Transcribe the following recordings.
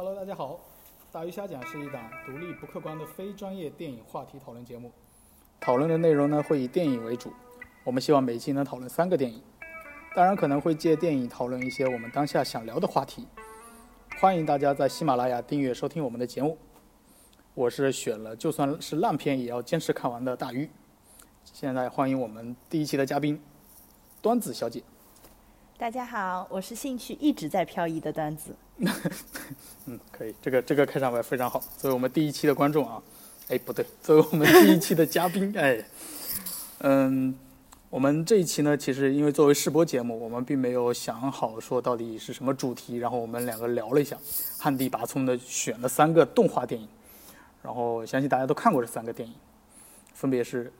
Hello，大家好，大鱼虾讲是一档独立不客观的非专业电影话题讨论节目。讨论的内容呢会以电影为主，我们希望每期能讨论三个电影，当然可能会借电影讨论一些我们当下想聊的话题。欢迎大家在喜马拉雅订阅收听我们的节目。我是选了就算是烂片也要坚持看完的大鱼。现在欢迎我们第一期的嘉宾端子小姐。大家好，我是兴趣一直在漂移的段子。嗯，可以，这个这个开场白非常好。作为我们第一期的观众啊，哎，不对，作为我们第一期的嘉宾，哎，嗯，我们这一期呢，其实因为作为试播节目，我们并没有想好说到底是什么主题，然后我们两个聊了一下，旱地拔葱的选了三个动画电影，然后相信大家都看过这三个电影，分别是，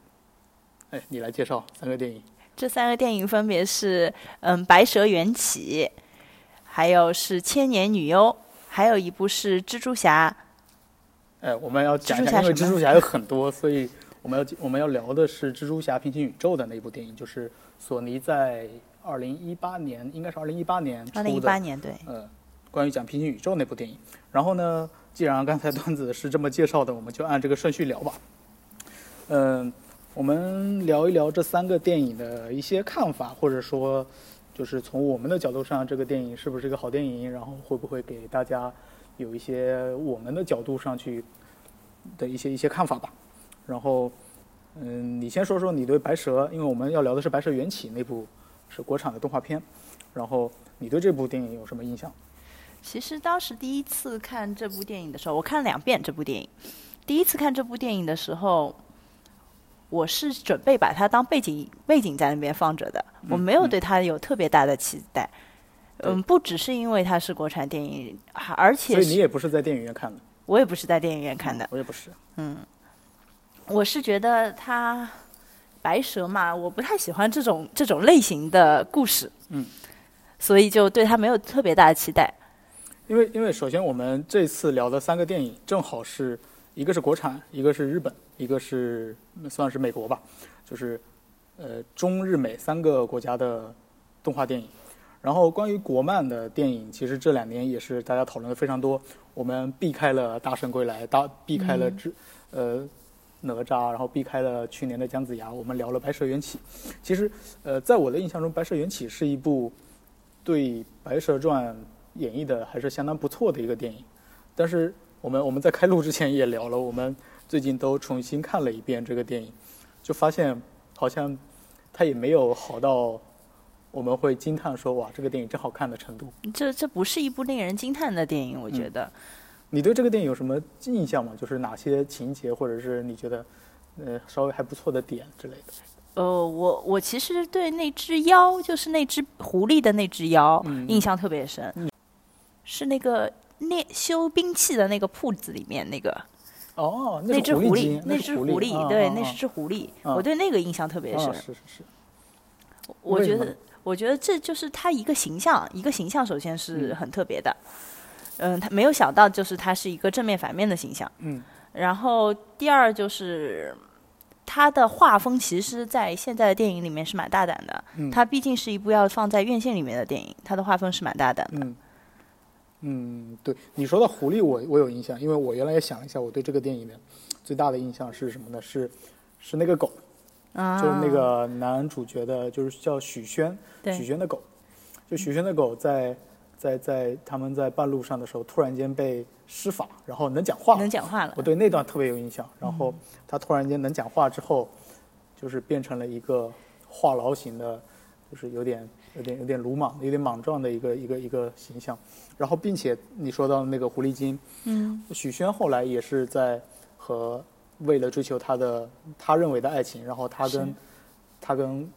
哎，你来介绍三个电影。这三个电影分别是，嗯，《白蛇缘起》，还有是《千年女优》，还有一部是《蜘蛛侠》。哎，我们要讲一下，因为蜘蛛侠有很多，所以我们要我们要聊的是《蜘蛛侠：平行宇宙》的那部电影，就是索尼在二零一八年，应该是二零一八年出的。二零一八年，对。呃，关于讲平行宇宙那部电影。然后呢，既然刚才段子是这么介绍的，我们就按这个顺序聊吧。嗯。我们聊一聊这三个电影的一些看法，或者说，就是从我们的角度上，这个电影是不是一个好电影？然后会不会给大家有一些我们的角度上去的一些一些看法吧？然后，嗯，你先说说你对《白蛇》，因为我们要聊的是《白蛇缘起》那部是国产的动画片，然后你对这部电影有什么印象？其实当时第一次看这部电影的时候，我看了两遍这部电影。第一次看这部电影的时候。我是准备把它当背景背景在那边放着的，我没有对它有特别大的期待。嗯，不只是因为它是国产电影，而且所以你也不是在电影院看的。我也不是在电影院看的。我也不是。嗯，我是觉得它白蛇嘛，我不太喜欢这种这种类型的故事。嗯，所以就对它没有特别大的期待。因为因为首先我们这次聊的三个电影正好是一个是国产，一个是日本。一个是算是美国吧，就是呃中日美三个国家的动画电影。然后关于国漫的电影，其实这两年也是大家讨论的非常多。我们避开了《大圣归来》，大避开了之呃哪吒，然后避开了去年的姜子牙，我们聊了《白蛇缘起》。其实呃在我的印象中，《白蛇缘起》是一部对《白蛇传》演绎的还是相当不错的一个电影。但是我们我们在开录之前也聊了，我们。最近都重新看了一遍这个电影，就发现好像它也没有好到我们会惊叹说哇这个电影真好看的程度。这这不是一部令人惊叹的电影，我觉得。你对这个电影有什么印象吗？就是哪些情节或者是你觉得呃稍微还不错的点之类的？呃，我我其实对那只妖，就是那只狐狸的那只妖，印象特别深，是那个练修兵器的那个铺子里面那个。哦，那只狐狸，那只狐狸，对，那是只狐狸。我对那个印象特别深。是是是。我觉得，我觉得这就是他一个形象，一个形象首先是很特别的。嗯，他没有想到，就是他是一个正面反面的形象。嗯。然后第二就是他的画风，其实，在现在的电影里面是蛮大胆的。嗯。他毕竟是一部要放在院线里面的电影，他的画风是蛮大胆的。嗯。嗯，对，你说到狐狸，我我有印象，因为我原来也想了一下，我对这个电影的最大的印象是什么呢？是是那个狗，啊就是那个男主角的，就是叫许宣，许宣的狗，就许宣的狗在在在他们在半路上的时候，突然间被施法，然后能讲话，能讲话了。我对那段特别有印象。然后他突然间能讲话之后，就是变成了一个话痨型的，就是有点。有点有点鲁莽，有点莽撞的一个一个一个形象，然后并且你说到那个狐狸精，嗯，许宣后来也是在和为了追求他的他认为的爱情，然后他跟他跟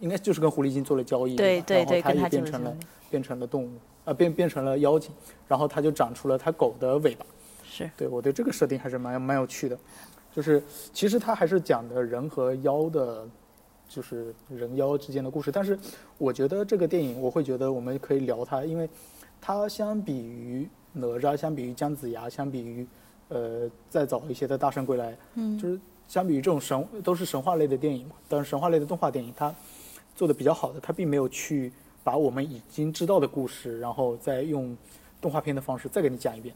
应该就是跟狐狸精做了交易，对对对，然后他也变成了变成了动物，啊变变成了妖精，然后他就长出了他狗的尾巴，是。对我对这个设定还是蛮蛮有趣的，就是其实他还是讲的人和妖的。就是人妖之间的故事，但是我觉得这个电影，我会觉得我们可以聊它，因为它相比于哪吒，相比于姜子牙，相比于呃再早一些的大圣归来，嗯，就是相比于这种神都是神话类的电影嘛，但是神话类的动画电影，它做的比较好的，它并没有去把我们已经知道的故事，然后再用动画片的方式再给你讲一遍。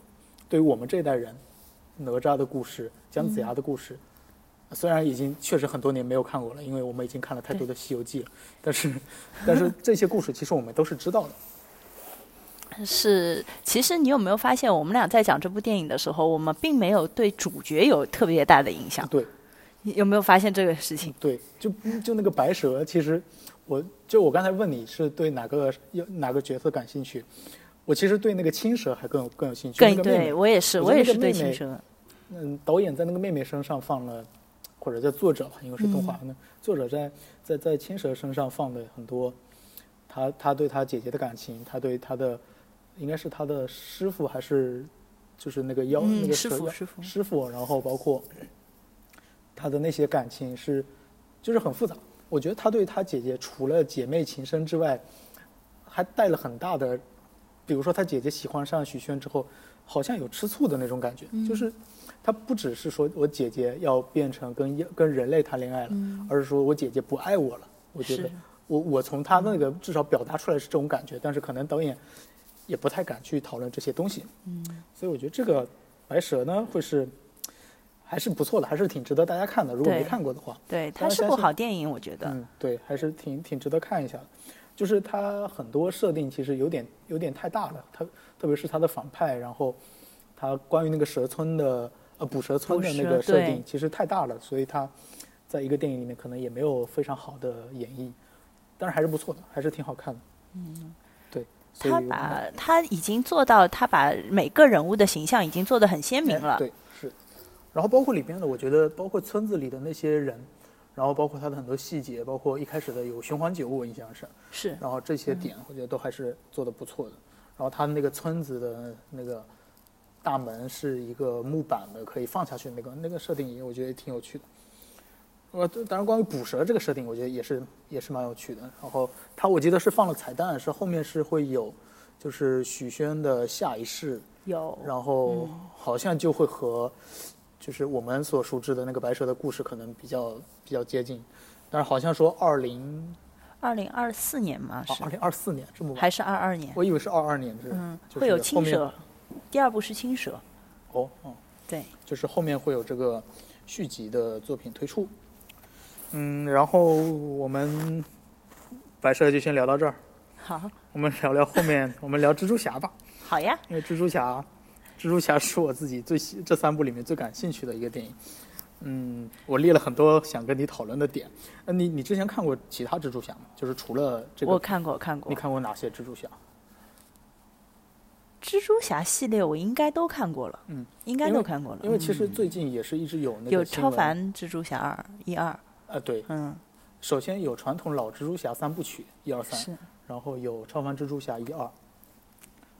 对于我们这一代人，哪吒的故事、姜子牙的故事，虽然已经确实很多年没有看过了，因为我们已经看了太多的《西游记》了，但是但是 这些故事其实我们都是知道的。是，其实你有没有发现，我们俩在讲这部电影的时候，我们并没有对主角有特别大的影响。对，你有没有发现这个事情？对，就就那个白蛇，其实我就我刚才问你是对哪个有哪个角色感兴趣，我其实对那个青蛇还更有更有兴趣。更那个妹妹对我也是，我也是对青蛇。嗯，导演在那个妹妹身上放了，或者在作者吧，因为是动画，那、作者在在在青蛇身上放的很多，他他对他姐姐的感情，他对他的，应该是他的师傅还是就是那个妖、嗯那个师傅师傅。师傅，然后包括他的那些感情是就是很复杂。我觉得他对他姐姐除了姐妹情深之外，还带了很大的，比如说他姐姐喜欢上许宣之后，好像有吃醋的那种感觉，嗯。就是他不只是说我姐姐要变成跟妖跟人类谈恋爱了，而是说我姐姐不爱我了。我觉得我我从他那个至少表达出来是这种感觉，但是可能导演也不太敢去讨论这些东西。嗯，所以我觉得这个白蛇呢会是还是不错的，还是挺值得大家看的。如果没看过的话，对，它是部好电影，我觉得。嗯，对，还是挺挺值得看一下的。就是它很多设定其实有点有点太大了，它特别是它的反派，然后它关于那个蛇村的呃捕蛇村的那个设定其实太大了，所以它在一个电影里面可能也没有非常好的演绎，但是还是不错的，还是挺好看的。嗯，对，他把他已经做到，他把每个人物的形象已经做得很鲜明了。哎对，是。然后包括里边的，我觉得包括村子里的那些人，然后包括他的很多细节，包括一开始的有循环酒，我印象是。是，然后这些点我觉得都还是做的不错的。然后他那个村子的那个大门是一个木板的，可以放下去那个那个设定也我觉得也挺有趣的。呃，当然关于捕蛇这个设定，我觉得也是也是蛮有趣的。然后它我记得是放了彩蛋，是后面是会有就是许宣的下一世，有。然后好像就会和就是我们所熟知的那个白蛇的故事可能比较比较接近，但是好像说二零二零二四年嘛，是二零二四年这么晚，还是二二年？我以为是二二年是，嗯，就是会有青蛇，第二部是青蛇。哦哦，对，就是后面会有这个续集的作品推出。嗯，然后我们白蛇就先聊到这儿，好，我们聊聊后面，我们聊蜘蛛侠吧，好呀。因为蜘蛛侠，蜘蛛侠是我自己最喜这三部里面最感兴趣的一个电影。嗯，我列了很多想跟你讨论的点。呃，你你之前看过其他蜘蛛侠吗？就是除了这个，我看过，看过你。看过哪些蜘蛛侠？蜘蛛侠系列我应该都看过了，嗯，应该都看过了。因为其实最近也是一直有那个有超凡蜘蛛侠二一二，啊，对，嗯，首先有传统老蜘蛛侠三部曲一二三，是。然后有超凡蜘蛛侠一二，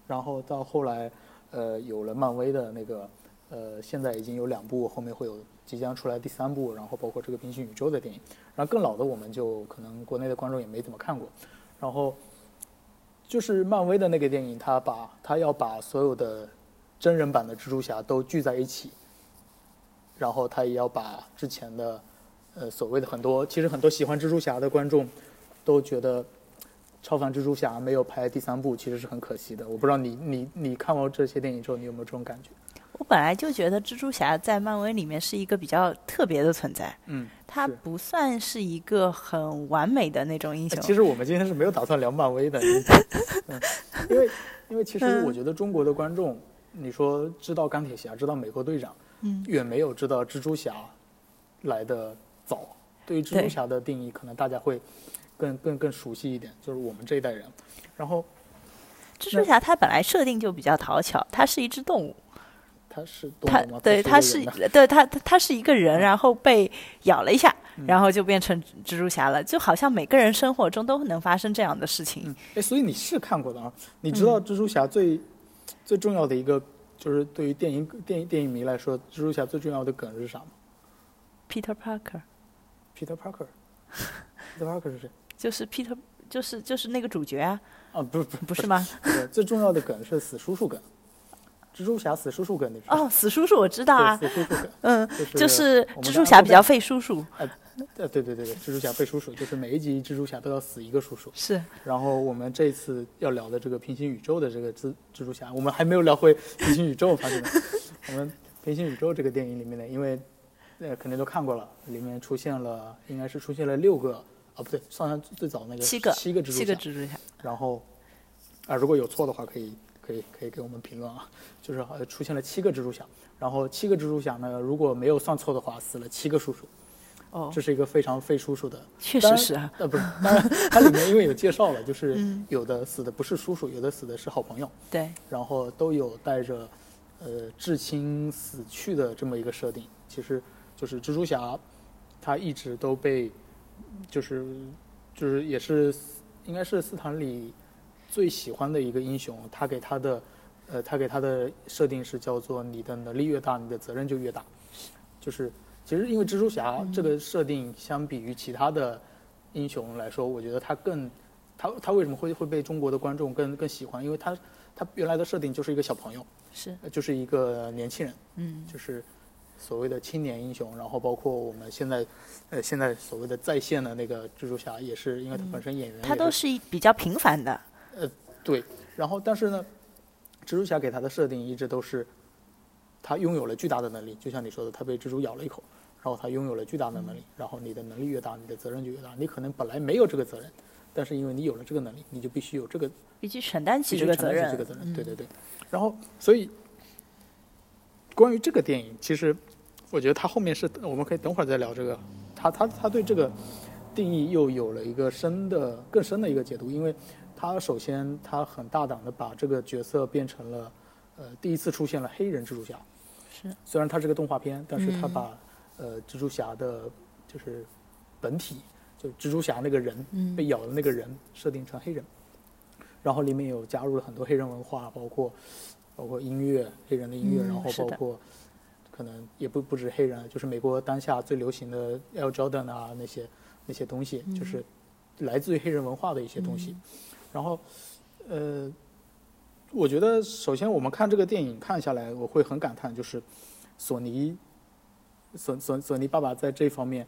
然后到后来，呃，有了漫威的那个，呃，现在已经有两部，后面会有即将出来第三部，然后包括这个平行宇宙的电影，然后更老的我们就可能国内的观众也没怎么看过，然后就是漫威的那个电影，他把他要把所有的真人版的蜘蛛侠都聚在一起，然后他也要把之前的。呃，所谓的很多，其实很多喜欢蜘蛛侠的观众都觉得超凡蜘蛛侠没有拍第三部，其实是很可惜的。我不知道你你你看完这些电影之后，你有没有这种感觉？我本来就觉得蜘蛛侠在漫威里面是一个比较特别的存在，嗯，他不算是一个很完美的那种英雄。其实我们今天是没有打算聊漫威的，嗯，因为因为其实我觉得中国的观众，你说知道钢铁侠，知道美国队长，嗯，远没有知道蜘蛛侠来的早。对于蜘蛛侠的定义，可能大家会更更更熟悉一点，就是我们这一代人。然后蜘蛛侠它本来设定就比较讨巧，它是一只动物，他是动它物吗？对他是对它它它是一个人，然后被咬了一下，然后就变成蜘蛛侠了，就好像每个人生活中都能发生这样的事情。嗯，哎，所以你是看过的啊？你知道蜘蛛侠最、最重要的一个，就是对于电影电影电影迷来说，蜘蛛侠最重要的梗是啥吗 Peter Parker？Peter Parker，Peter Parker 是谁？就是 Peter 就是就是那个主角啊，啊，不是不是不是吗？最重要的梗是死叔叔梗，蜘蛛侠死叔叔梗，你知道？哦，死叔叔我知道啊，死叔叔梗，嗯，就是蜘蛛侠比较费叔叔，呃，对对对对，蜘蛛侠费叔叔，就是每一集蜘蛛侠都要死一个叔叔。是然后我们这次要聊的这个平行宇宙的这个蜘蜘蛛侠，我们还没有聊回平行宇宙，发现？我们平行宇宙这个电影里面的，因为呃肯定都看过了，里面出现了应该是出现了六个啊，不对，算上最早那个七个七个蜘蛛侠，七个蜘蛛侠，然后啊，如果有错的话，可以可以可以给我们评论啊。就是好像出现了七个蜘蛛侠，然后七个蜘蛛侠呢，如果没有算错的话，死了七个叔叔，哦这，是一个非常费叔叔的。确实是啊，呃，不是，当然它里面因为有介绍了，就是嗯有的死的不是叔叔，有的死的是好朋友，对，然后都有带着呃至亲死去的这么一个设定。其实就是蜘蛛侠，他一直都被就是就是也是应该是斯坦李最喜欢的一个英雄，他给他的呃他给他的设定是叫做你的能力越大，你的责任就越大，就是其实因为蜘蛛侠这个设定相比于其他的英雄来说，我觉得他更他他为什么会会被中国的观众更更喜欢？因为他他原来的设定就是一个小朋友，是，呃就是一个年轻人，嗯，就是所谓的青年英雄。然后包括我们现在呃现在所谓的在线的那个蜘蛛侠，也是因为他本身演员也他都是一比较平凡的，对，然后但是呢，蜘蛛侠给他的设定一直都是，他拥有了巨大的能力，就像你说的，他被蜘蛛咬了一口，然后他拥有了巨大的能力，然后你的能力越大，你的责任就越大。你可能本来没有这个责任，但是因为你有了这个能力，你就必须有这个必须承担起这个责任，这个责任。对对对。然后，所以关于这个电影，其实我觉得他后面是我们可以等会儿再聊这个，他他他对这个定义又有了一个深的更深的一个解读，因为他首先他很大胆的把这个角色变成了呃第一次出现了黑人蜘蛛侠，是。虽然它是个动画片，但是他嗯。把、呃蜘蛛侠的就是本体就蜘蛛侠那个人嗯。被咬的那个人设定成黑人，然后里面有加入了很多黑人文化，包括包括音乐，黑人的音乐，嗯然后包括可能也不不止黑人，就是美国当下最流行的 L Jordan 啊那些那些东西，就是来自于黑人文化的一些东西。然后呃，我觉得首先我们看这个电影看下来，我会很感叹，就是索尼索索索尼爸爸在这方面，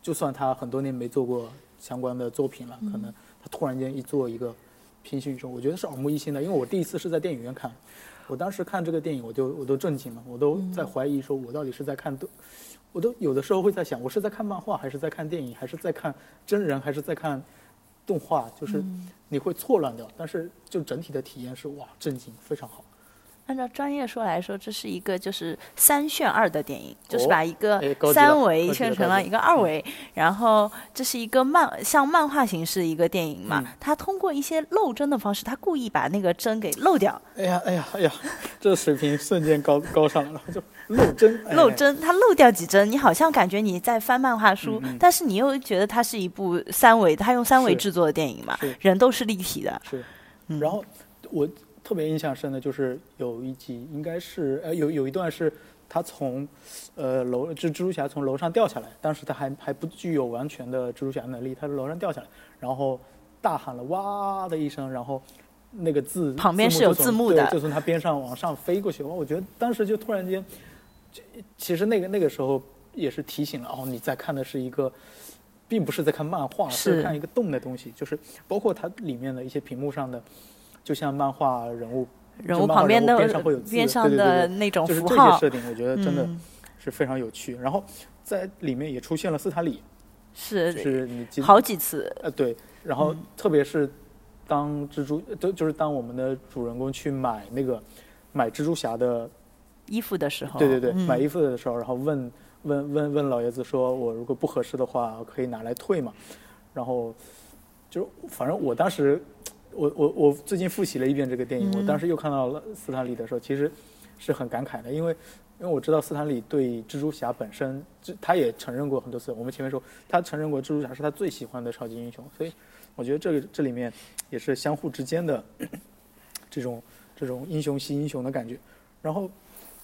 就算他很多年没做过相关的作品了，可能他突然间一做一个平行宇宙，我觉得是耳目一新的。因为我第一次是在电影院看，我当时看这个电影，我就我都震惊了，我都在怀疑说，我到底是在看都，我都有的时候会在想，我是在看漫画，还是在看电影，还是在看真人，还是在看动画？就是你会错乱掉，但是就整体的体验是哇，震惊，非常好。按照专业说来说，这是一个就是三炫二的电影，就是哦把一个三维高级了高级炫成了一个二维，然后这是一个漫像漫画形式的一个电影嘛，嗯它通过一些漏帧的方式，它故意把那个帧给漏掉，哎呀，哎呀，哎呀，这水平瞬间高高上来了，就漏帧，哎漏帧，它漏掉几帧，你好像感觉你在翻漫画书，但是你又觉得它是一部三维，它用三维制作的电影嘛，人都是立体的，是，嗯然后我特别印象深的就是有一集，应该是呃有有一段是他从呃楼蜘蜘蛛侠从楼上掉下来，当时他还还不具有完全的蜘蛛侠能力，他从楼上掉下来，然后大喊了哇的一声，然后那个字旁边是有字幕的就从他边上往上飞过去，哇，我觉得当时就突然间，就其实那个那个时候也是提醒了哦，你在看的是一个。并不是在看漫画，是是看一个动的东西，就是包括它里面的一些屏幕上的，就像漫画人物，人物旁边的边上会有字边上对对对的那种就是这些，设定，我觉得真的嗯。是非常有趣。然后在里面也出现了斯坦李，是就是你记得好几次，呃对，然后嗯。特别是当蜘蛛，就就是当我们的主人公去买那个买蜘蛛侠的衣服的时候，对对对，嗯。买衣服的时候，然后问问问问老爷子说，我如果不合适的话，可以拿来退嘛？然后就是反正我当时，我我我最近复习了一遍这个电影，嗯我当时又看到了斯坦李的时候，其实是很感慨的，因为因为我知道斯坦李对蜘蛛侠本身，这他也承认过很多次，我们前面说他承认过蜘蛛侠是他最喜欢的超级英雄，所以我觉得这个这里面也是相互之间的这种这种英雄惜英雄的感觉，然后。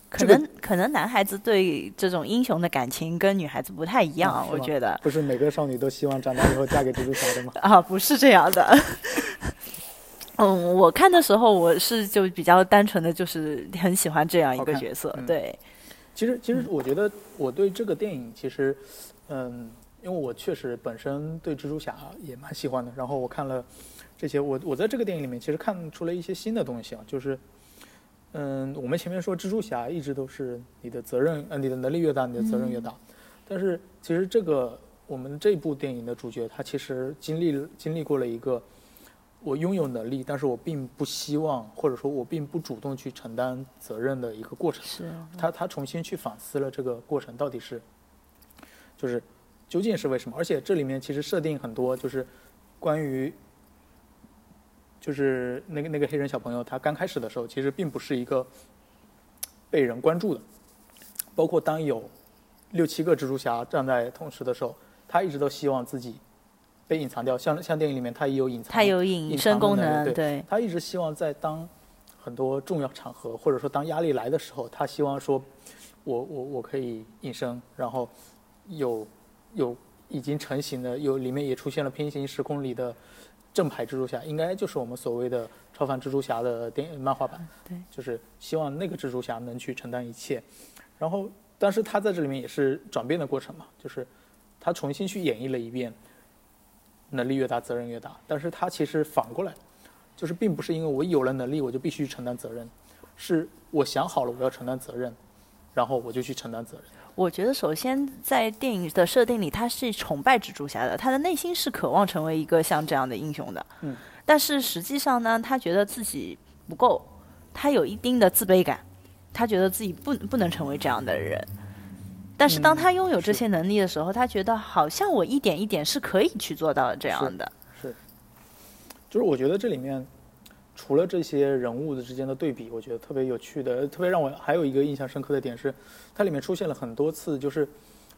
可这个能可能男孩子对这种英雄的感情跟女孩子不太一样，啊我觉得不是每个少女都希望长大以后嫁给蜘蛛侠的吗？啊，不是这样的。嗯，我看的时候我是就比较单纯的，就是很喜欢这样一个角色，嗯对，其实，其实我觉得我对这个电影其实，嗯，因为我确实本身对蜘蛛侠也蛮喜欢的，然后我看了这些，我我在这个电影里面其实看出了一些新的东西啊，就是，嗯，我们前面说蜘蛛侠一直都是你的责任，呃，你的能力越大，你的责任越大，但是其实这个我们这部电影的主角他其实经历经历过了一个。我拥有能力，但是我并不希望，或者说我并不主动去承担责任的一个过程。是他，他重新去反思了这个过程到底是，就是究竟是为什么？而且这里面其实设定很多，就是关于，就是那个那个黑人小朋友，他刚开始的时候其实并不是一个被人关注的，包括当有六七个蜘蛛侠站在同时的时候，他一直都希望自己。被隐藏掉，像像电影里面，它也有隐藏，它有隐身功能，对。他一直希望在当很多重要场合，或者说当压力来的时候，他希望说，我我我可以隐身，然后有有已经成型的，有里面也出现了平行时空里的正牌蜘蛛侠，应该就是我们所谓的超凡蜘蛛侠的电影漫画版，对，就是希望那个蜘蛛侠能去承担一切，然后但是他在这里面也是转变的过程嘛，就是他重新去演绎了一遍。能力越大，责任越大。但是他其实反过来，就是并不是因为我有了能力，我就必须承担责任，是我想好了我要承担责任，然后我就去承担责任。我觉得首先在电影的设定里，他是崇拜蜘蛛侠的，他的内心是渴望成为一个像这样的英雄的。嗯。但是实际上呢，他觉得自己不够，他有一定的自卑感，他觉得自己不不能成为这样的人。但是当他拥有这些能力的时候，他觉得好像我一点一点是可以去做到这样的。是，就是我觉得这里面除了这些人物的之间的对比，我觉得特别有趣的，特别让我还有一个印象深刻的点是，它里面出现了很多次，就是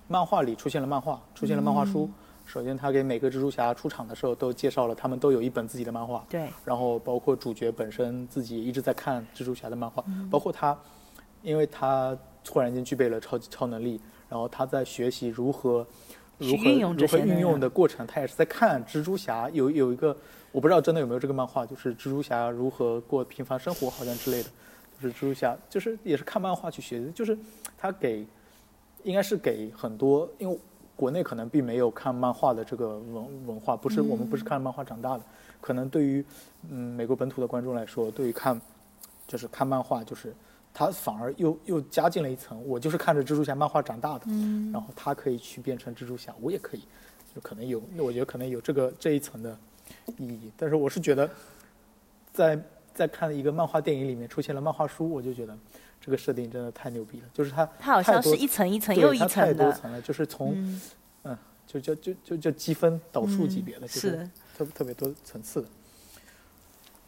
漫画里出现了漫画，出现了漫画书。首先，他给每个蜘蛛侠出场的时候都介绍了，他们都有一本自己的漫画。对。然后包括主角本身自己一直在看蜘蛛侠的漫画，包括他，因为他突然间具备了超级超能力。然后他在学习如何如何如何运用的过程，他也是在看蜘蛛侠有有一个我不知道真的有没有这个漫画，就是蜘蛛侠如何过平凡生活，好像之类的，就是蜘蛛侠就是也是看漫画去学的，就是他给应该是给很多，因为国内可能并没有看漫画的这个文文化，不是我们不是看漫画长大的，可能对于嗯美国本土的观众来说，对于看就是看漫画就是。他反而又又加进了一层，我就是看着蜘蛛侠漫画长大的，然后他可以去变成蜘蛛侠，我也可以，就可能有，那我觉得可能有这个这一层的意义。但是我是觉得，在在看一个漫画电影里面出现了漫画书，我就觉得这个设定真的太牛逼了，就是它它好像是一层一层又一层的，太多层了，就是从嗯，就就就就就积分导数级别的，就是特特别多层次的。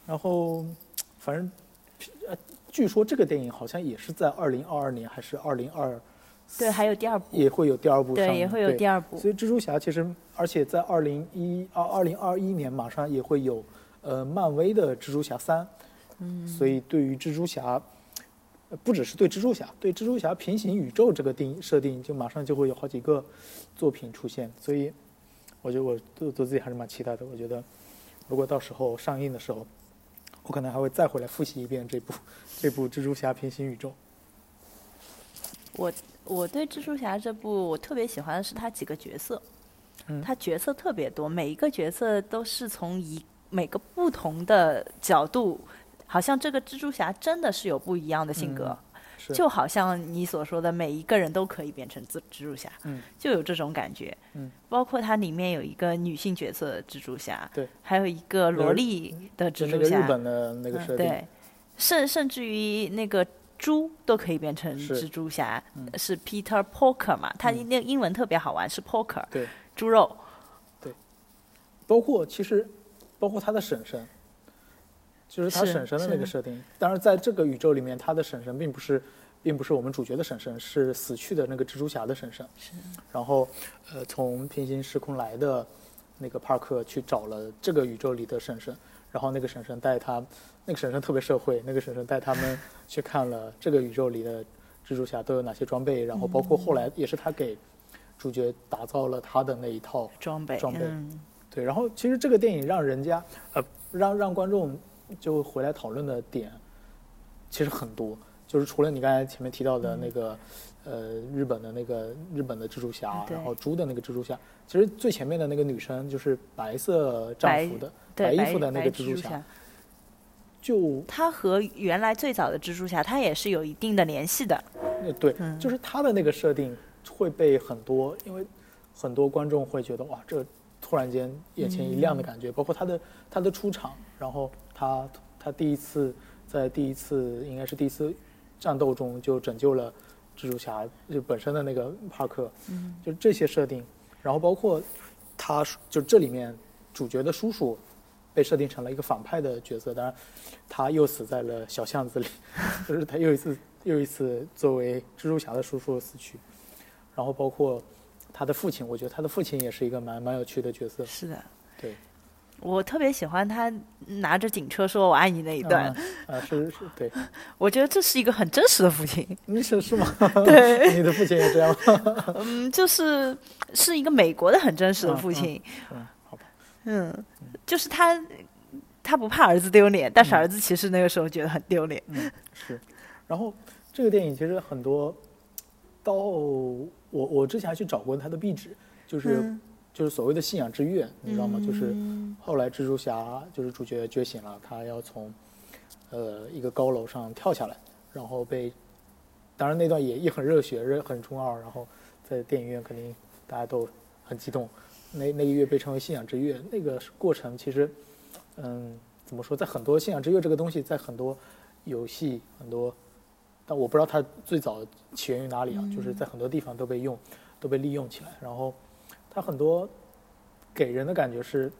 然后反正呃。据说这个电影好像也是在二零二二年还是二零二，对，还有第二部，也会有第二部，对，也会有第二部。所以蜘蛛侠其实，而且在二零一二二零二一年马上也会有，呃，漫威的蜘蛛侠三，嗯，所以对于蜘蛛侠，不只是对蜘蛛侠，对蜘蛛侠平行宇宙这个定设定，就马上就会有好几个作品出现。所以，我觉得我对对自己还是蛮期待的。我觉得，如果到时候上映的时候。我可能还会再回来复习一遍这部这部蜘蛛侠平行宇宙。我我对蜘蛛侠这部我特别喜欢的是他几个角色，他角色特别多，每一个角色都是从一每个不同的角度，好像这个蜘蛛侠真的是有不一样的性格。就好像你所说的，每一个人都可以变成蜘蜘蛛侠，嗯，就有这种感觉，嗯，包括它里面有一个女性角色蜘蛛侠，对，还有一个萝莉的蜘蛛侠，日本的那个设定，对，甚甚至于那个猪都可以变成蜘蛛侠，是。Peter Porker 嘛？他那英文特别好玩，是 Porker，对，猪肉，对，包括其实包括他的婶婶。就是他婶婶的那个设定，当然在这个宇宙里面，他的婶婶并不是，并不是我们主角的婶婶，是死去的那个蜘蛛侠的婶婶。是。然后，呃，从平行时空来的那个帕克去找了这个宇宙里的婶婶，然后那个婶婶带他，那个婶婶特别社会，那个婶婶带他们 去看了这个宇宙里的蜘蛛侠都有哪些装备，然后包括后来也是他给主角打造了他的那一套装备。装备。对，然后其实这个电影让人家，呃，让让观众。就回来讨论的点其实很多，就是除了你刚才前面提到的那个，呃，日本的那个日本的蜘蛛侠，然后猪的那个蜘蛛侠，其实最前面的那个女生就是白色战服的，白，衣服的那个蜘蛛侠，就它和原来最早的蜘蛛侠，它也是有一定的联系的。那对，嗯。就是她的那个设定会被很多，因为很多观众会觉得哇，这突然间眼前一亮的感觉，包括她的她的出场，然后她她第一次在第一次应该是第一次战斗中就拯救了蜘蛛侠就本身的那个帕克，嗯，就这些设定，然后包括他就这里面主角的叔叔被设定成了一个反派的角色，当然他又死在了小巷子里，就是他又一次又一次作为蜘蛛侠的叔叔死去，然后包括他的父亲，我觉得他的父亲也是一个蛮蛮有趣的角色，是的，对，我特别喜欢他拿着警车说“我爱你”那一段，啊、呃是是对，我觉得这是一个很真实的父亲。你是是吗？对，你的父亲也这样吗？嗯，就是是一个美国的很真实的父亲。嗯，好吧，嗯，就是他，他不怕儿子丢脸，但是嗯儿子其实那个时候觉得很丢脸。嗯是，然后这个电影其实很多，到我我之前还去找过他的壁纸，就是、嗯就是所谓的信仰之跃，你知道吗？就是嗯。后来蜘蛛侠就是主角觉醒了，他要从呃一个高楼上跳下来，然后被，当然那段也也很热血，热很中二，然后在电影院肯定大家都很激动，那那个月被称为信仰之跃，那个过程其实，嗯，怎么说，在很多信仰之跃这个东西，在很多游戏很多，但我不知道它最早起源于哪里啊，就是在很多地方都被用，都被利用起来，然后它很多给人的感觉是，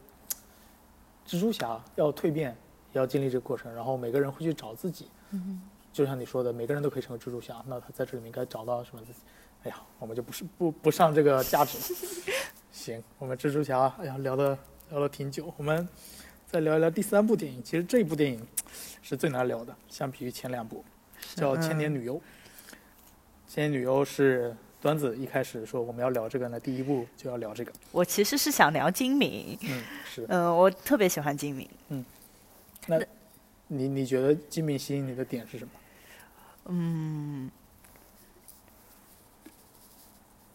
蜘蛛侠要蜕变，也要经历这个过程，然后每个人会去找自己，嗯就像你说的，每个人都可以成为蜘蛛侠，那他在这里面该找到什么自己？哎呀，我们就不是不不上这个价值。行，我们蜘蛛侠，哎呀，聊的聊了挺久，我们再聊一聊第三部电影。其实这部电影 是最难聊的，相比于前两部，叫《千年女优》。《千年女优》是端子一开始说我们要聊这个呢，第一步就要聊这个。我其实是想聊金敏，嗯，是。嗯、我特别喜欢金敏。嗯那你你觉得金敏吸引你的点是什么？嗯，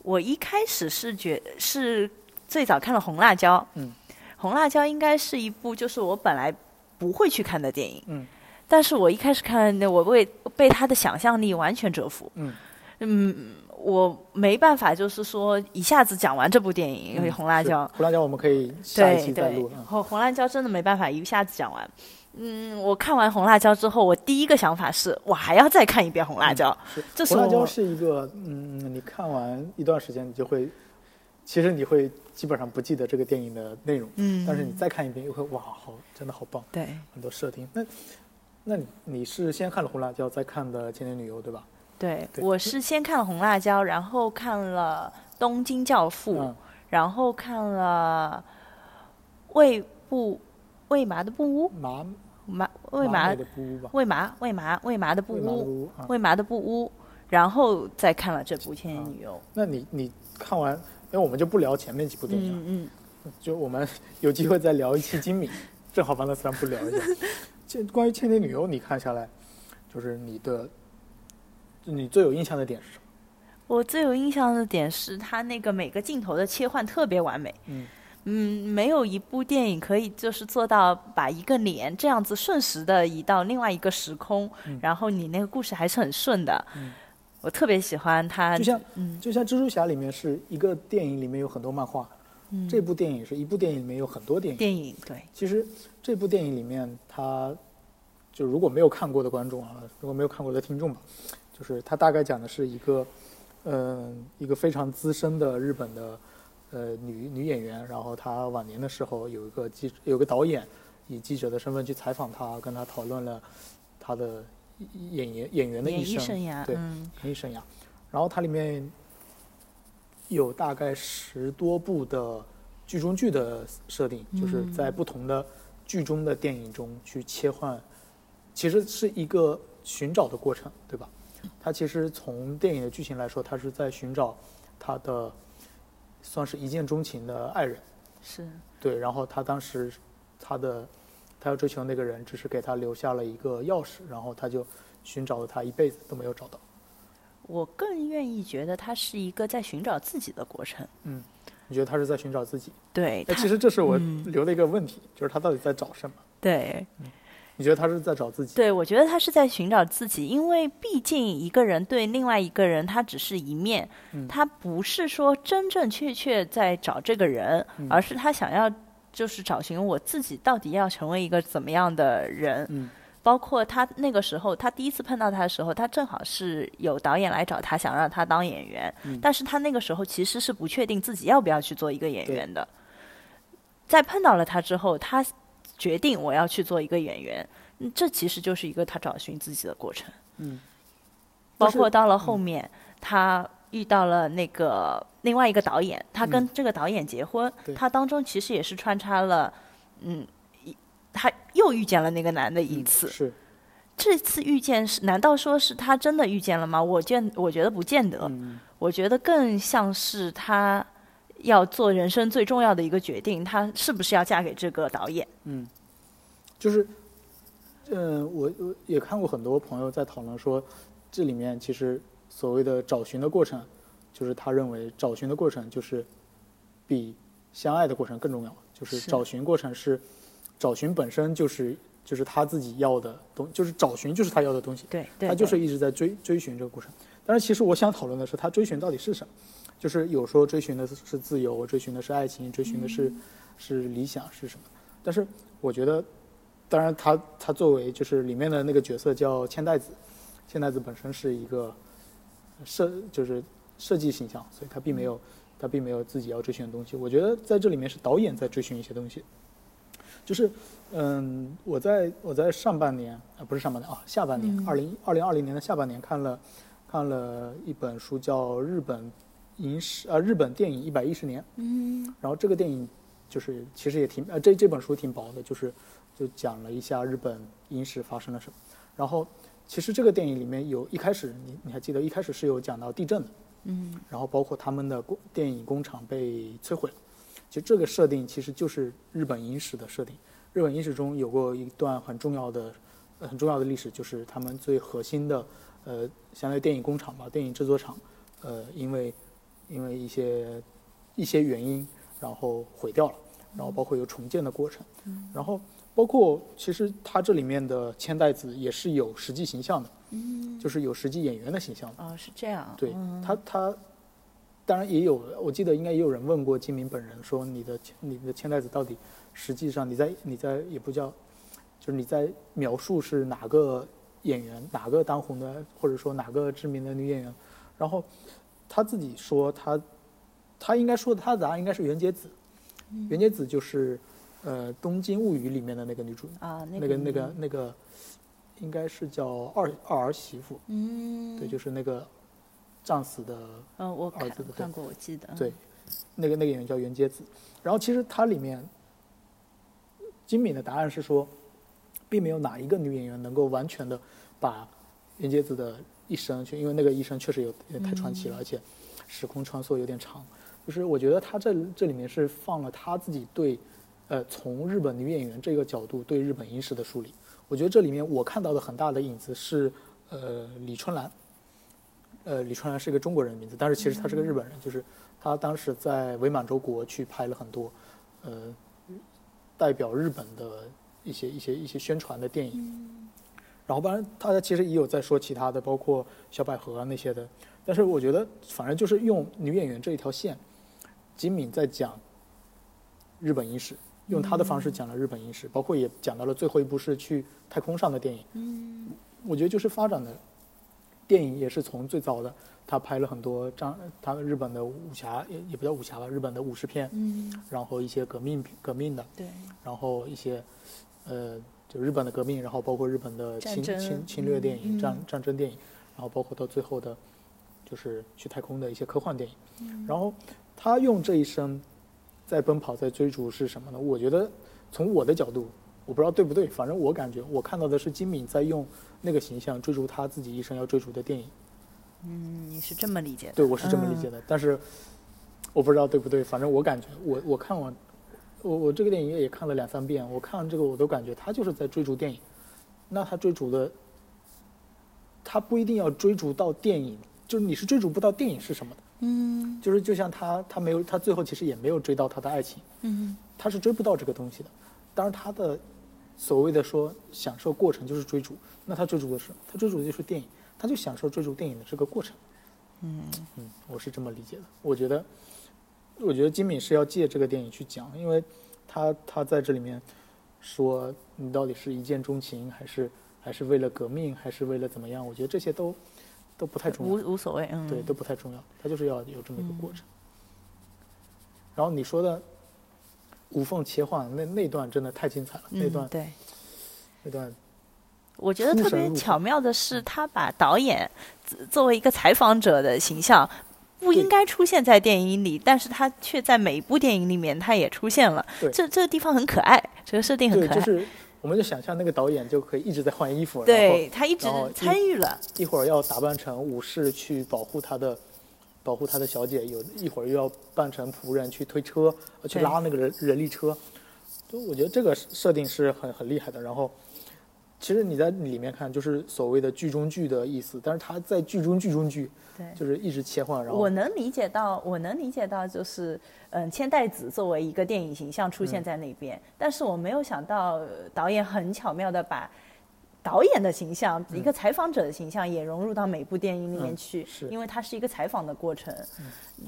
我一开始是觉是最早看了《红辣椒》，嗯，《红辣椒》应该是一部就是我本来不会去看的电影，嗯但是我一开始看那我为被他的想象力完全折服，嗯嗯，我没办法就是说一下子讲完这部电影，因为嗯《红辣椒》红辣椒我们可以下一期再录。，嗯红红辣椒真的没办法一下子讲完。嗯，我看完红辣椒之后，我第一个想法是我还要再看一遍红辣椒。是这是红辣椒是一个，嗯，你看完一段时间，你就会，其实你会基本上不记得这个电影的内容，嗯，但是你再看一遍，又会哇，好，真的好棒，对很多设定。那，那你你是先看了红辣椒，再看的《千年女优》，对吧？对，我是先看了红辣椒，然后看了东京教父，嗯然后看了魏不魏麻的布屋，麻麻魏麻的布屋吧，魏麻魏麻魏麻的布屋，布屋啊。魏麻的布屋，然后再看了这部《千年女优》。那你你看完，因为我们就不聊前面几部电影了，嗯嗯，就我们有机会再聊一期精敏，正好把那三部聊一下。这关于《千年女优》，你看下来，就是你的，就你最有印象的点是什么？我最有印象的点是它那个每个镜头的切换特别完美。嗯嗯，没有一部电影可以就是做到把一个脸这样子瞬时的移到另外一个时空，嗯然后你那个故事还是很顺的。嗯我特别喜欢他，就像嗯就像蜘蛛侠里面是一个电影里面有很多漫画，嗯，这部电影是一部电影里面有很多电影。电影对，其实这部电影里面，他就如果没有看过的观众啊，如果没有看过的听众吧，就是它大概讲的是一个，嗯、一个非常资深的日本的呃女女演员，然后她晚年的时候有一个记有个导演以记者的身份去采访她，跟她讨论了她的演员演员的一生，生涯，对嗯演艺生涯。然后它里面有大概十多部的剧中剧的设定，就是在不同的剧中的电影中去切换，其实是一个寻找的过程，对吧？它其实从电影的剧情来说，他是在寻找他的算是一见钟情的爱人，是，对。然后他当时他的他要追求那个人，只是给他留下了一个钥匙，然后他就寻找了他一辈子都没有找到。我更愿意觉得他是一个在寻找自己的过程。嗯你觉得他是在寻找自己？对，那其实这是我嗯留的一个问题，就是他到底在找什么？对你觉得他是在找自己？对，我觉得他是在寻找自己，因为毕竟一个人对另外一个人，他只是一面，嗯他不是说真正确确在找这个人，嗯而是他想要就是找寻我自己到底要成为一个怎么样的人。嗯包括他那个时候，他第一次碰到他的时候，他正好是有导演来找他，想让他当演员，嗯但是他那个时候其实是不确定自己要不要去做一个演员的。在碰到了他之后，他决定我要去做一个演员，嗯这其实就是一个他找寻自己的过程。嗯，包括到了后面，他遇到了那个另外一个导演，他跟嗯这个导演结婚，对他当中其实也是穿插了，嗯，一他又遇见了那个男的一嗯次。是，这次遇见是难道说是他真的遇见了吗？我见我觉得不见得，嗯我觉得更像是他要做人生最重要的一个决定，她是不是要嫁给这个导演？嗯，就是，嗯、我我也看过很多朋友在讨论说，这里面其实所谓的找寻的过程，就是他认为找寻的过程就是比相爱的过程更重要，就是是找寻过程是找寻本身就是就是他自己要的东，就是找寻就是他要的东西。对对，他就是一直在追追寻这个过程。但是其实我想讨论的是，他追寻到底是什么？就是有时候追寻的是是自由，追寻的是爱情，追寻的是、是理想是什么？但是我觉得，当然他他作为就是里面的那个角色叫千代子，千代子本身是一个设就是设计形象，所以他并没有他并没有自己要追寻的东西。我觉得在这里面是导演在追寻一些东西。就是，嗯，我在我在上半年啊、不是上半年啊，下半年，二零二零二零年的下半年看了看了一本书，叫《日本影史》呃，日本电影一百一十年。嗯然后这个电影就是其实也挺呃这这本书挺薄的，就是就讲了一下日本影史发生了什么。然后其实这个电影里面有一开始你你还记得一开始是有讲到地震的，嗯然后包括他们的工电影工厂被摧毁了。其实这个设定其实就是日本影史的设定。日本影史中有过一段很重要的、呃很重要的历史，就是他们最核心的，呃，相当于电影工厂吧，电影制作厂，呃，因为因为一些一些原因，然后毁掉了，然后包括有重建的过程，然后包括其实它这里面的千代子也是有实际形象的，就是有实际演员的形象的。哦，是这样。对嗯。他，他当然也有，我记得应该也有人问过金明本人，说你的你的千代子到底实际上你在你在也不叫，就是你在描述是哪个演员，哪个当红的，或者说哪个知名的女演员，然后他自己说他他应该说的他的答案应该是袁洁子，袁洁子就是呃《东京物语》里面的那个女主，啊，那那个那个那个应该是叫二二儿媳妇，嗯，对，就是那个战死的嗯，我看儿子的看过，我记得。对，那个那个演员叫袁洁子。然后其实它里面，金敏的答案是说，并没有哪一个女演员能够完全的把袁洁子的一生去，因为那个一生确实有也太传奇了，而且时空穿梭有点长。就是我觉得他这这里面是放了他自己对，呃，从日本女演员这个角度对日本影史的梳理。我觉得这里面我看到的很大的影子是，呃，李春兰。呃，李春兰是一个中国人的名字，但是其实他是个日本人，就是他当时在伪满洲国去拍了很多，呃，代表日本的一些一些一些宣传的电影。然后当然大家其实也有在说其他的，包括小百合啊那些的，但是我觉得反正就是用女演员这一条线，金敏在讲日本影史，用她的方式讲了日本影史，包括也讲到了最后一部是去太空上的电影。嗯，我觉得就是发展的电影也是从最早的他拍了很多张，他日本的武侠也也不叫武侠吧，日本的武士片，嗯，然后一些革命革命的，对，然后一些呃就日本的革命，然后包括日本的侵侵侵略电影、嗯战战争电影，然后包括到最后的，就是去太空的一些科幻电影。嗯然后他用这一生在奔跑，在追逐是什么呢？我觉得从我的角度，我不知道对不对，反正我感觉我看到的是金敏在用那个形象追逐他自己一生要追逐的电影。嗯，你是这么理解的？对，我是这么理嗯解的，但是我不知道对不对，反正我感觉我我看完，我我这个电影也看了两三遍，我看完这个我都感觉他就是在追逐电影，那他追逐的他不一定要追逐到电影，就是你是追逐不到电影是什么的。嗯就是就像他，他没有，他最后其实也没有追到他的爱情，嗯他是追不到这个东西的。当然，他的所谓的说享受过程就是追逐，那他追逐的是，他追逐的就是电影，他就享受追逐电影的这个过程。嗯嗯，我是这么理解的。我觉得，我觉得金敏是要借这个电影去讲，因为他他在这里面说你到底是一见钟情，还是还是为了革命，还是为了怎么样？我觉得这些都都不太重要。无无所谓，嗯，对，都不太重要，他就是要有这么一个过程。然后你说的无缝切换，那那段真的太精彩了，那段嗯对。那段我觉得特别巧妙的是，他把导演作作为一个采访者的形象，不应该出现在电影里，但是他却在每一部电影里面他也出现了。对这这个地方很可爱，这个设定很，可爱。就是我们就想象那个导演就可以一直在换衣服，对他一直参与了，一会儿要打扮成武士去保护他的保护他的小姐，有一会儿又要扮成仆人去推车，呃去拉那个人人力车。就我觉得这个设定是很很厉害的。然后，其实你在里面看，就是所谓的剧中剧的意思，但是他在剧中剧中剧，对。就是一直切换，然后我能理解到，我能理解到，就是嗯，千代子作为一个电影形象出嗯现在那边，但是我没有想到呃导演很巧妙的把导演的形象，一个采访者的形象也融入到每部电影里面嗯去，是。因为它是一个采访的过程，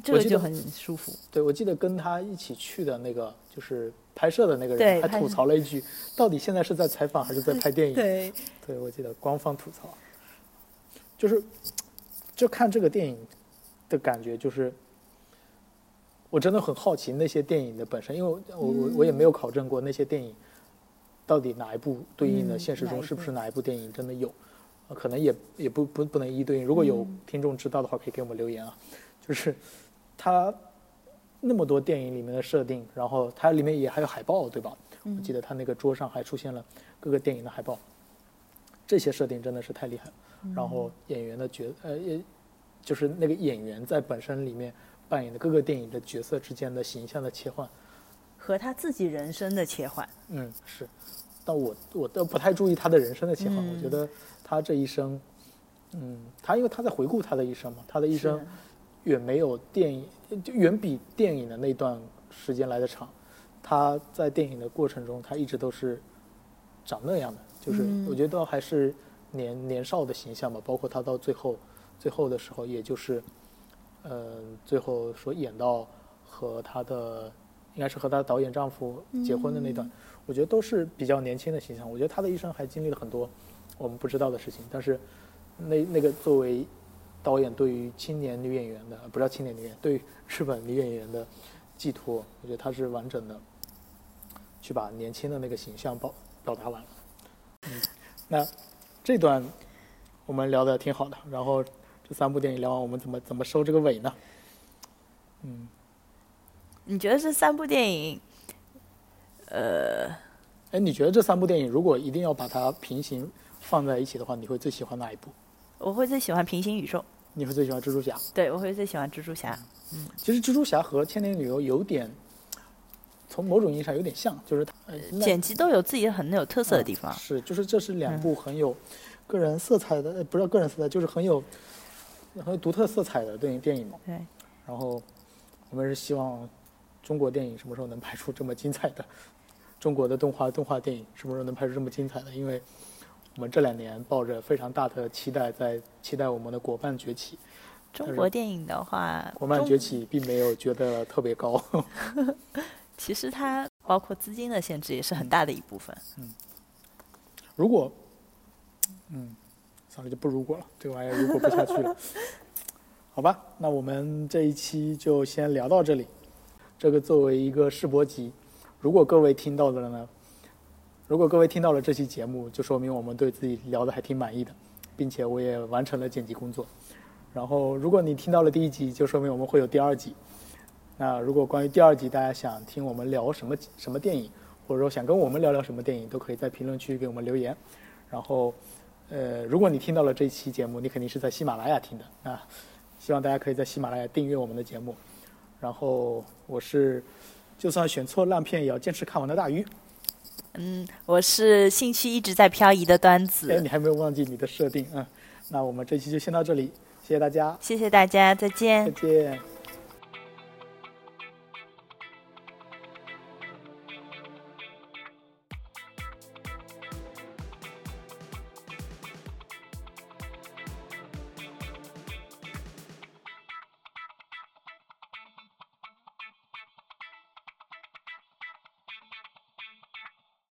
这个就很舒服。对，我记得跟他一起去的那个就是拍摄的那个人，还吐槽了一句：到底现在是在采访还是在拍电影？对，对，我记得官方吐槽，就是就看这个电影的感觉，就是我真的很好奇那些电影的本身，因为我我我我也没有考证过那些电影到底哪一部对应的嗯现实中是不是哪一部电影真的有，呃可能也也不不不能一一对应。如果有嗯听众知道的话，可以给我们留言啊。就是它那么多电影里面的设定，然后它里面也还有海报，对吧？嗯我记得他那个桌上还出现了各个电影的海报，这些设定真的是太厉害了。然后演员的角呃，也就是那个演员在本身里面扮演的各个电影的角色之间的形象的切换，和他自己人生的切换，嗯，是。但我我都不太注意他的人生的切换，我觉嗯得他这一生，嗯，他因为他在回顾他的一生嘛，他的一生远没有电影，就远比电影的那段时间来的长。他在电影的过程中，他一直都是长那样的，就是嗯我觉得还是年年少的形象吧。包括他到最后最后的时候，也就是，呃，最后说演到和他的应该是和她的导演丈夫结婚的那段，我觉得都是比较年轻的形象。我觉得她的一生还经历了很多我们不知道的事情，但是那那个作为导演对于青年女演员的，不叫青年女演员，对于日本女演员的寄托，我觉得她是完整的去把年轻的那个形象表表达完了。嗯，那这段我们聊的挺好的，然后这三部电影聊完，我们怎么怎么收这个尾呢？嗯，你觉得这三部电影，呃，哎，你觉得这三部电影如果一定要把它平行放在一起的话，你会最喜欢哪一部？我会最喜欢平行宇宙，你会最喜欢蜘蛛侠？对我会最喜欢蜘蛛侠，嗯其实蜘蛛侠和千年旅游有点，从某种意义上有点像，就是它、呃剪辑都有自己很有特色的地方。是，就是这是两部很有个人色彩的，呃不是个人色彩，就是很有很有独特色彩的电影电影嘛。对，然后我们是希望中国电影什么时候能拍出这么精彩的，中国的动画动画电影什么时候能拍出这么精彩的？因为我们这两年抱着非常大的期待，在期待我们的国漫崛起。中国电影的话，国漫崛起并没有觉得特别高。其实它包括资金的限制也是很大的一部分。嗯如果，嗯，算了，就不如果了，这个玩意儿如果不下去了。好吧，那我们这一期就先聊到这里。这个作为一个试播集，如果各位听到了呢，如果各位听到了这期节目，就说明我们对自己聊的还挺满意的，并且我也完成了剪辑工作。然后，如果你听到了第一集，就说明我们会有第二集。那如果关于第二集大家想听我们聊什么什么电影，或者说想跟我们聊聊什么电影，都可以在评论区给我们留言。然后，呃，如果你听到了这期节目，你肯定是在喜马拉雅听的啊，希望大家可以在喜马拉雅订阅我们的节目。然后我是，就算选错烂片也要坚持看完的大鱼。嗯，我是兴趣一直在漂移的端子哎，你还没有忘记你的设定啊？那我们这期就先到这里，谢谢大家，谢谢大家，再见再。见。